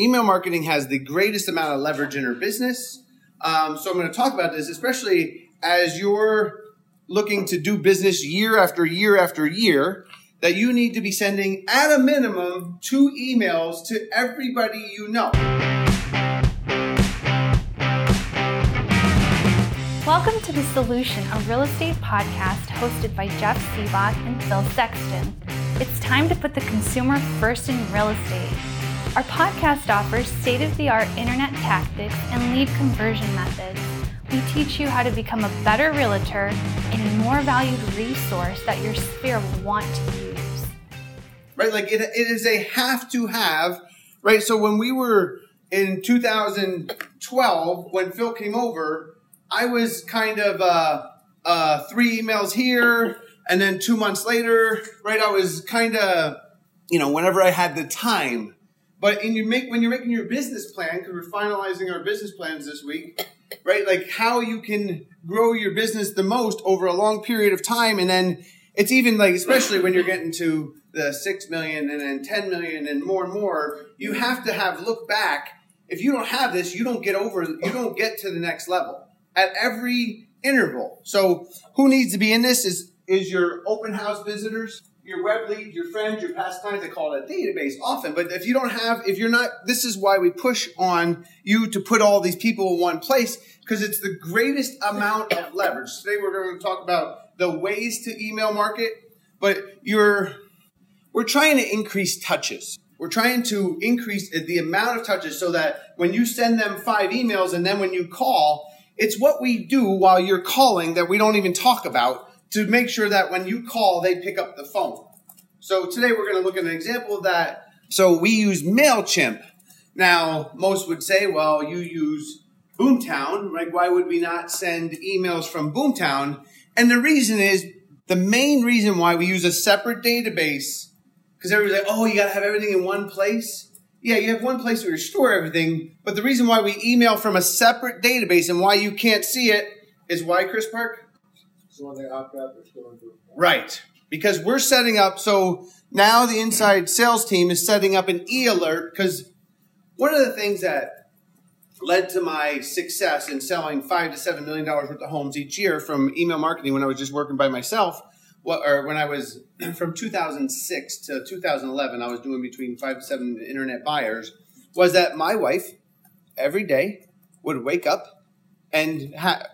email marketing has the greatest amount of leverage in her business. Um, so I'm going to talk about this, especially as you're looking to do business year after year after year. That you need to be sending at a minimum two emails to everybody you know. Welcome to The Solution, a real estate podcast hosted by Jeff Sibbach and Phil Sexton. It's time to put the consumer first in real estate. Our podcast offers state of the art internet tactics and lead conversion methods. We teach you how to become a better realtor and a more valued resource that your sphere will want to use. Right? Like it, it is a have to have, right? So when we were in 2012, when Phil came over, I was kind of uh, uh, three emails here, and then two months later, right? I was kind of, you know, whenever I had the time. But in you make when you're making your business plan, because we're finalizing our business plans this week, right? Like how you can grow your business the most over a long period of time, and then it's even like especially when you're getting to the six million and then ten million and more and more, you have to have look back. If you don't have this, you don't get over. You don't get to the next level at every interval. So who needs to be in this is, is your open house visitors, your web lead, your friends, your past clients. They call it a database often. But if you don't have, if you're not, this is why we push on you to put all these people in one place because it's the greatest amount of leverage. Today we're going to talk about the ways to email market, but you're, we're trying to increase touches. We're trying to increase the amount of touches so that when you send them five emails and then when you call, it's what we do while you're calling that we don't even talk about to make sure that when you call, they pick up the phone. So today we're going to look at an example of that. So we use MailChimp. Now, most would say, well, you use Boomtown, right? Why would we not send emails from Boomtown? And the reason is the main reason why we use a separate database, because everybody's like, oh, you got to have everything in one place yeah, you have one place where you store everything, but the reason why we email from a separate database and why you can't see it is why, Chris Park? So when they opt out, they're still in Right. Because we're setting up, so now the inside sales team is setting up an e alert because one of the things that led to my success in selling five to seven million dollars worth of homes each year from email marketing when I was just working by myself what or when I was from 2006 to 2011, I was doing between five to seven internet buyers. Was that my wife every day would wake up and ha-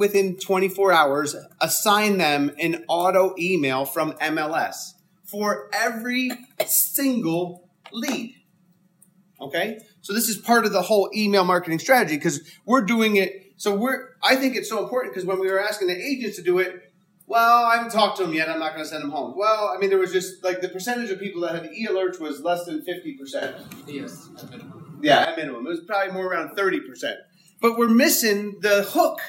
within 24 hours assign them an auto email from MLS for every single lead. Okay, so this is part of the whole email marketing strategy because we're doing it. So we're I think it's so important because when we were asking the agents to do it, well, I haven't talked to them yet. I'm not going to send them home. Well, I mean, there was just like the percentage of people that had the e alerts was less than 50%. Yes, at minimum. Yeah, at minimum. It was probably more around 30%. But we're missing the hook,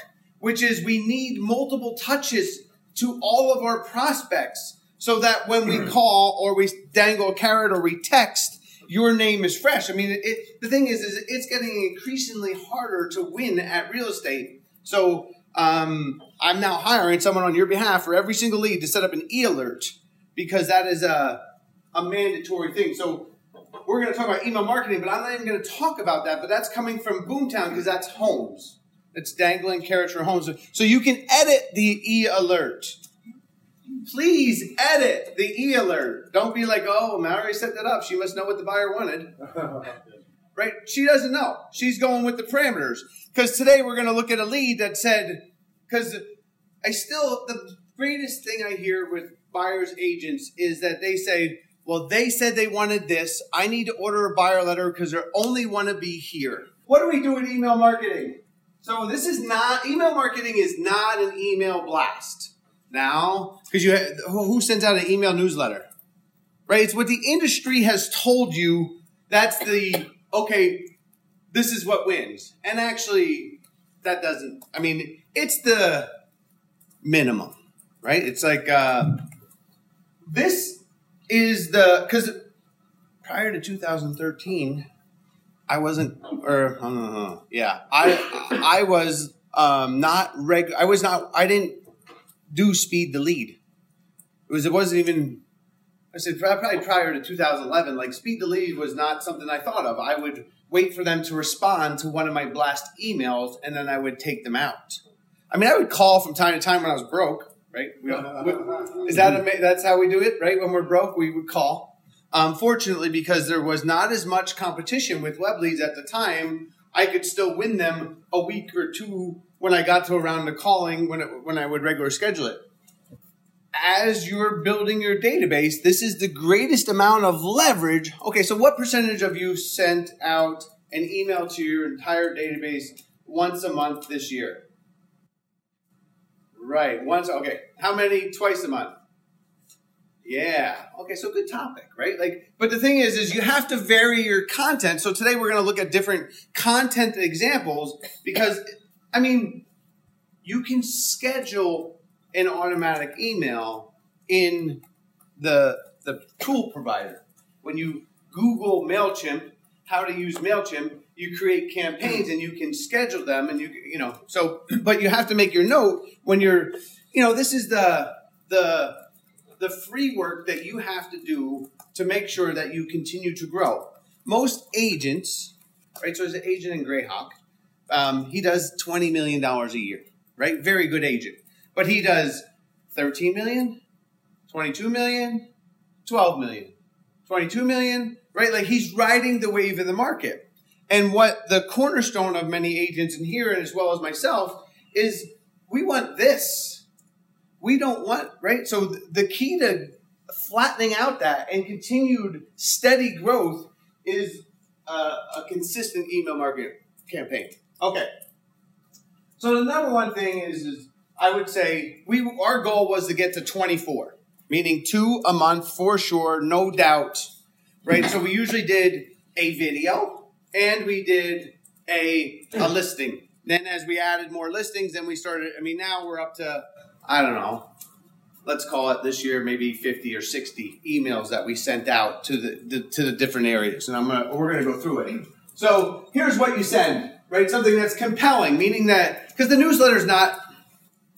which is we need multiple touches to all of our prospects so that when we call or we dangle a carrot or we text, your name is fresh. I mean, it, the thing is, is it's getting increasingly harder to win at real estate. So um, I'm now hiring someone on your behalf for every single lead to set up an e alert because that is a, a mandatory thing. So we're going to talk about email marketing, but I'm not even going to talk about that. But that's coming from Boomtown because that's homes. It's dangling carrots for homes. So you can edit the e alert. Please edit the e alert. Don't be like, oh, Mallory set that up. She must know what the buyer wanted. right? She doesn't know. She's going with the parameters. Because today we're going to look at a lead that said, because I still, the greatest thing I hear with buyers agents is that they say, well, they said they wanted this. I need to order a buyer letter because they only want to be here. What do we do in email marketing? So this is not, email marketing is not an email blast. Now, because you, who sends out an email newsletter? Right? It's what the industry has told you. That's the, okay, this is what wins. And actually, that doesn't, I mean, it's the minimum, right? It's like, uh, this is the, because prior to 2013, I wasn't, or, uh, yeah, I, I was um, not reg, I was not, I didn't do speed the lead. It was, it wasn't even, I said probably prior to 2011, like speed the lead was not something I thought of. I would wait for them to respond to one of my blast emails, and then I would take them out. I mean, I would call from time to time when I was broke, right? We, we, is that a, that's how we do it, right? When we're broke, we would call. Um, fortunately, because there was not as much competition with web leads at the time, I could still win them a week or two when I got to around the calling when it, when I would regular schedule it. As you're building your database, this is the greatest amount of leverage. Okay, so what percentage of you sent out an email to your entire database once a month this year? Right, once. Okay, how many twice a month? Yeah. Okay, so good topic, right? Like, but the thing is, is you have to vary your content. So today we're going to look at different content examples because, I mean, you can schedule an automatic email in the the tool provider. When you Google Mailchimp, how to use Mailchimp, you create campaigns and you can schedule them, and you you know. So, but you have to make your note when you're, you know, this is the the the free work that you have to do to make sure that you continue to grow. Most agents, right? So, as an agent in Grayhawk, um, he does twenty million dollars a year, right? Very good agent, but he does 13 million, 22 million, 12 million, 22 million, right? Like he's riding the wave of the market. And what the cornerstone of many agents in here, as well as myself, is we want this we don't want, right? So the key to flattening out that and continued steady growth is a, a consistent email marketing campaign. Okay. So the number one thing is, is I would say we our goal was to get to 24, meaning two a month for sure, no doubt. Right? so we usually did a video and we did a, a listing. Then as we added more listings, then we started, I mean, now we're up to I don't know, let's call it this year maybe 50 or 60 emails that we sent out to the, the to the different areas and i'm gonna we're gonna go through it. So here's what you send right? Something that's compelling meaning that because the newsletter is not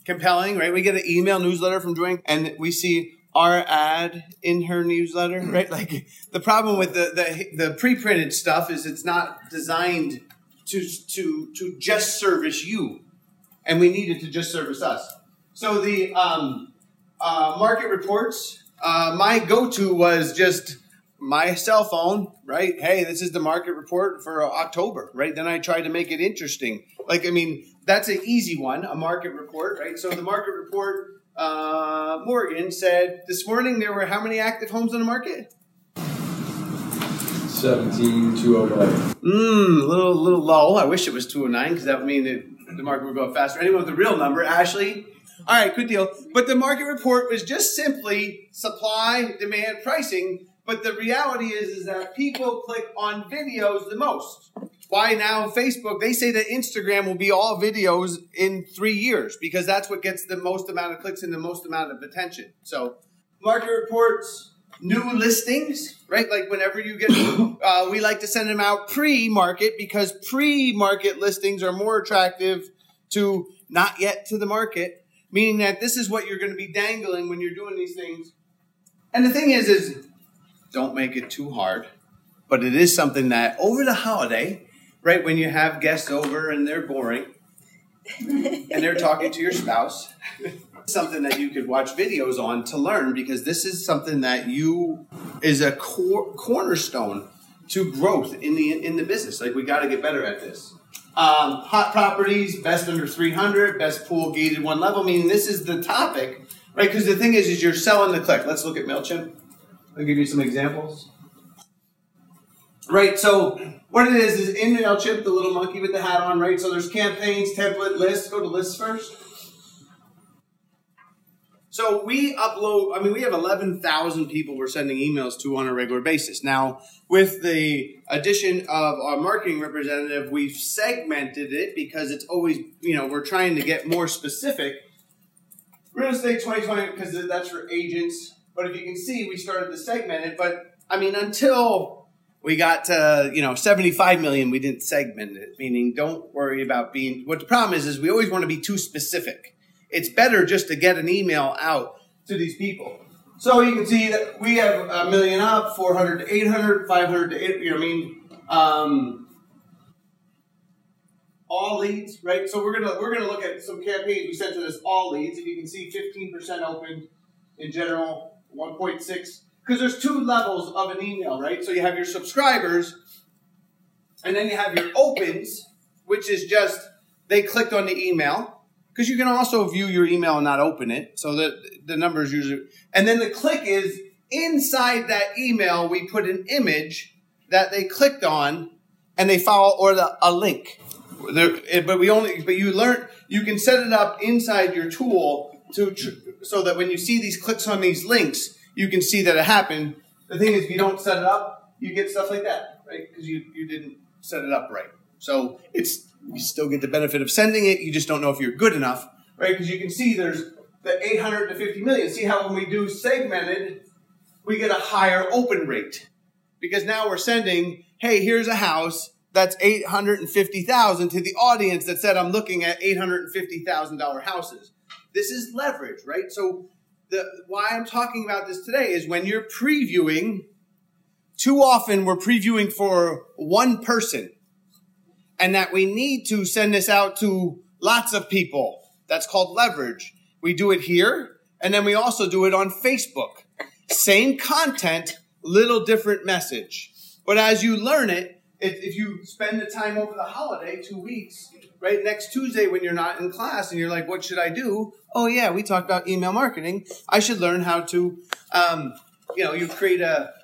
compelling right? We get an email newsletter from Joanne and we see our ad in her newsletter mm-hmm. right? Like the problem with the the, the pre-printed stuff is it's not designed to to to just service you and we need it to just service us so the um, uh, market reports, uh, my go-to was just my cell phone, right? Hey, this is the market report for October, right? Then I tried to make it interesting. Like, I mean, that's an easy one, a market report, right? So the market report, uh, Morgan said this morning there were how many active homes on the market? 17, 209. Mmm, a little, little low. I wish it was 209 because that would mean that the market would go up faster. Anyone with the real number, Ashley? All right, good deal. But the market report was just simply supply, demand, pricing. But the reality is, is that people click on videos the most. Why now Facebook? They say that Instagram will be all videos in three years because that's what gets the most amount of clicks and the most amount of attention. So, market reports, new listings, right? Like whenever you get, uh, we like to send them out pre-market because pre-market listings are more attractive to not yet to the market meaning that this is what you're going to be dangling when you're doing these things. And the thing is, is don't make it too hard, but it is something that over the holiday, right when you have guests over and they're boring, and they're talking to your spouse, something that you could watch videos on to learn because this is something that you is a core, cornerstone to growth in the in the business. Like we got to get better at this. Um, hot properties, best under 300, best pool gated one level, meaning this is the topic, right? Because the thing is, is you're selling the click. Let's look at MailChimp. I'll give you some examples. Right, so what it is is in MailChimp, the little monkey with the hat on, right? So there's campaigns, template, lists. Go to lists first. So we upload, I mean, we have 11,000 people we're sending emails to on a regular basis. Now, with the addition of our marketing representative, we've segmented it because it's always, you know, we're trying to get more specific. Real estate 2020, because that's for agents. But if you can see, we started to segment it. But I mean, until we got to, you know, 75 million, we didn't segment it, meaning don't worry about being, what the problem is, is we always want to be too specific it's better just to get an email out to these people. So you can see that we have a million up, 400 to 800, 500 to 8, you know, I mean, um, all leads, right? So we're gonna we're gonna look at some campaigns we sent to this all leads. and you can see, fifteen percent open in general, one point six. Because there's two levels of an email, right? So you have your subscribers, and then you have your opens, which is just they clicked on the email. Because you can also view your email and not open it, so that the numbers usually. And then the click is inside that email. We put an image that they clicked on, and they follow or the, a link. There, but we only, but you learn, you can set it up inside your tool to, so that when you see these clicks on these links, you can see that it happened. The thing is, if you don't set it up, you get stuff like that, right? Because you, you didn't set it up right. So it's, you still get the benefit of sending it. You just don't know if you're good enough, right? Because you can see there's the 800 to 50 million. See how when we do segmented, we get a higher open rate because now we're sending, hey, here's a house that's 850,000 to the audience that said I'm looking at $850,000 houses. This is leverage, right? So the why I'm talking about this today is when you're previewing too often we're previewing for one person and that we need to send this out to lots of people. That's called leverage. We do it here and then we also do it on Facebook. Same content, little different message. But as you learn it, if, if you spend the time over the holiday, two weeks, right, next Tuesday when you're not in class and you're like, what should I do? Oh, yeah, we talked about email marketing. I should learn how to, um, you know, you create a,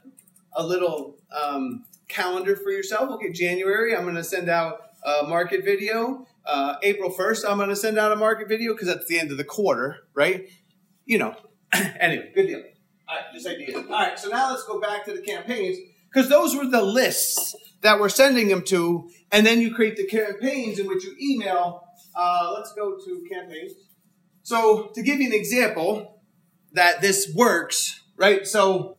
a little um, calendar for yourself. Okay, January, I'm going to send out a market video. Uh, April 1st, I'm going to send out a market video because that's the end of the quarter, right? You know, anyway, good deal. All right, this idea. All right, so now let's go back to the campaigns because those were the lists that we're sending them to, and then you create the campaigns in which you email. Uh, let's go to campaigns. So to give you an example that this works, right? So,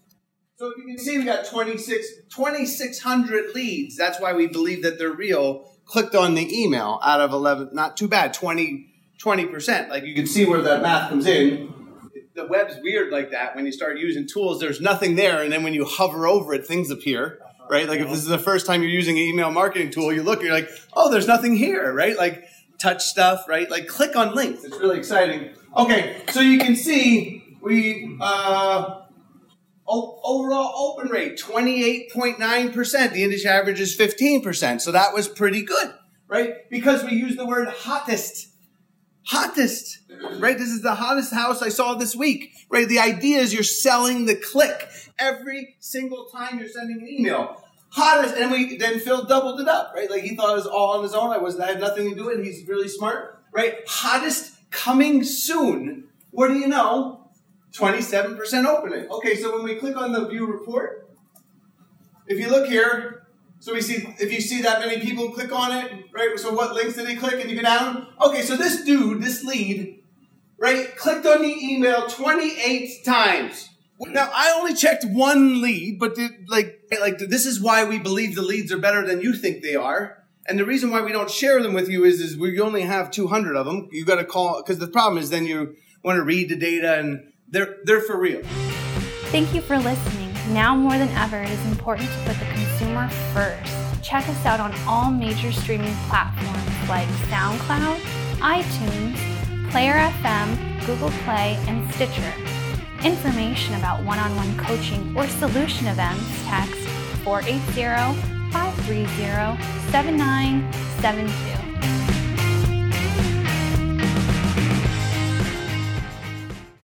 so if you can see, we got 26, 2,600 leads. That's why we believe that they're real. Clicked on the email out of 11, not too bad, 20, 20%. Like you can see where that math comes in the web's weird like that. When you start using tools, there's nothing there, and then when you hover over it, things appear. Right? Like if this is the first time you're using an email marketing tool, you look, you're like, oh, there's nothing here, right? Like touch stuff, right? Like click on links. It's really exciting. Okay, so you can see we uh, overall open rate 28.9%. The industry average is 15%. So that was pretty good, right? Because we use the word hottest hottest, right? This is the hottest house I saw this week, right? The idea is you're selling the click every single time you're sending an email. Hottest, and we then Phil doubled it up, right? Like he thought it was all on his own. I was I had nothing to do it. He's really smart, right? Hottest coming soon. What do you know? 27% opening. Okay, so when we click on the view report, if you look here, so we see if you see that many people click on it, right? So what links did he click? And you go down. Okay, so this dude, this lead, right, clicked on the email 28 times. Now I only checked one lead, but did, like like this is why we believe the leads are better than you think they are. And the reason why we don't share them with you is is we only have 200 of them. You got to call because the problem is then you want to read the data and they're they're for real. Thank you for listening. Now more than ever, it is important to put the consumer first. Check us out on all major streaming platforms like SoundCloud, iTunes, Player FM, Google Play, and Stitcher. Information about one on one coaching or solution events, text 480 530 7972.